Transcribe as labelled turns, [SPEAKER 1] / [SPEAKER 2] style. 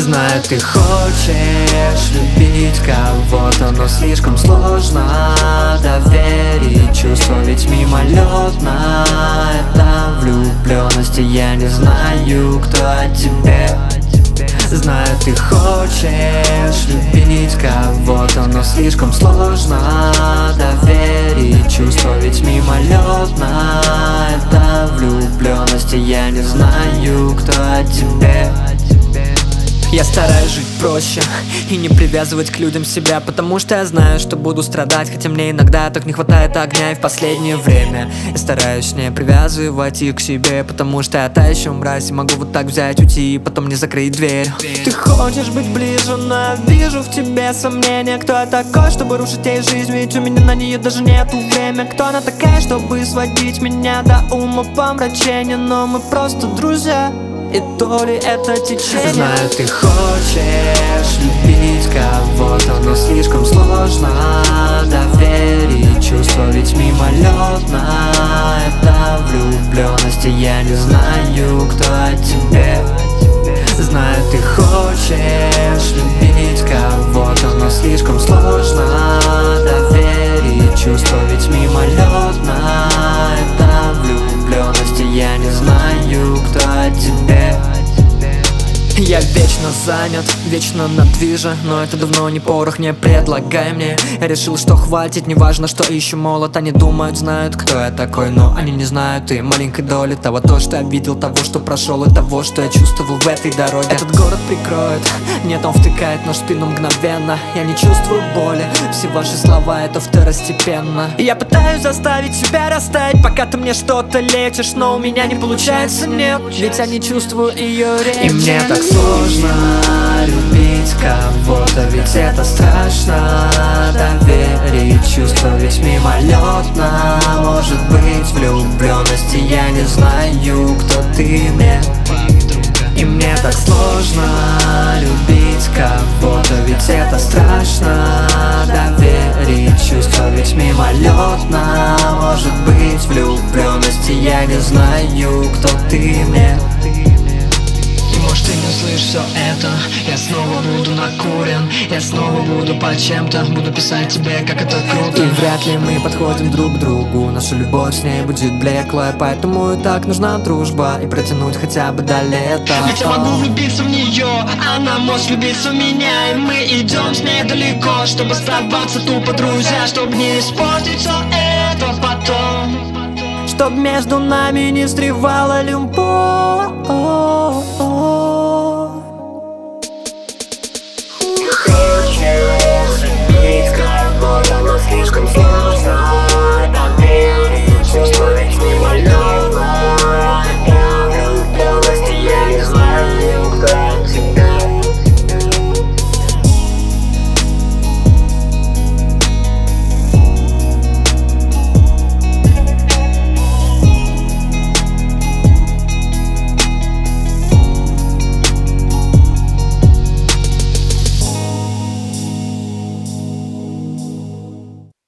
[SPEAKER 1] Знаю, ты хочешь любить кого-то Но слишком сложно доверить чувство Ведь мимолетно это влюбленности. Я не знаю, кто о тебе. Знаю, ты хочешь любить кого-то Но слишком сложно доверить чувство Ведь мимолетно это влюбленности. Я не знаю, кто о тебе
[SPEAKER 2] я стараюсь жить проще и не привязывать к людям себя Потому что я знаю, что буду страдать Хотя мне иногда так не хватает огня. И в последнее время я стараюсь не привязывать их к себе Потому что я та еще мразь могу вот так взять, уйти И потом не закрыть дверь. Ты хочешь быть ближе, но вижу в тебе сомнения. Кто я такой, чтобы рушить ей жизнь? Ведь у меня на нее даже нету время Кто она такая, чтобы сводить меня до ума помрачения Но мы просто друзья и то ли это течение.
[SPEAKER 1] Знаю, ты хочешь любить кого-то Но слишком сложно
[SPEAKER 2] вечно занят, вечно на движе Но это давно не порох, не предлагай мне. Я решил, что хватит, неважно, что еще молод Они думают, знают, кто я такой Но они не знают и маленькой доли Того, то, что я видел, того, что прошел И того, что я чувствовал в этой дороге. Этот город прикроет, нет, он втыкает в спину мгновенно. Я не чувствую боли, все ваши слова это второстепенно. Я пытаюсь заставить себя растаять Пока ты мне что-то лечишь Но у меня не получается, нет. Ведь я не чувствую ее речь
[SPEAKER 1] И мне так сложно любить кого-то Ведь это страшно. Доверить чувство Ведь мимолетно. Может быть влюбленности Я не знаю, кто ты мне. И мне так сложно любить кого-то Ведь это страшно. Доверить чувство Ведь мимолетно. Может быть влюбленности Я не знаю, кто ты мне
[SPEAKER 2] может ты не слышишь все это. Я снова буду накурен. Я снова буду по чем-то. Буду писать тебе, как это круто.
[SPEAKER 1] И вряд ли мы подходим друг к другу. Наша любовь с ней будет блеклая. Поэтому и так нужна дружба. И протянуть хотя бы до лета.
[SPEAKER 2] Ведь я могу влюбиться в нее Она может влюбиться в меня. И мы идем с ней далеко Чтобы оставаться тупо друзья Чтобы не испортить все это Чтоб между нами не встревала любовь.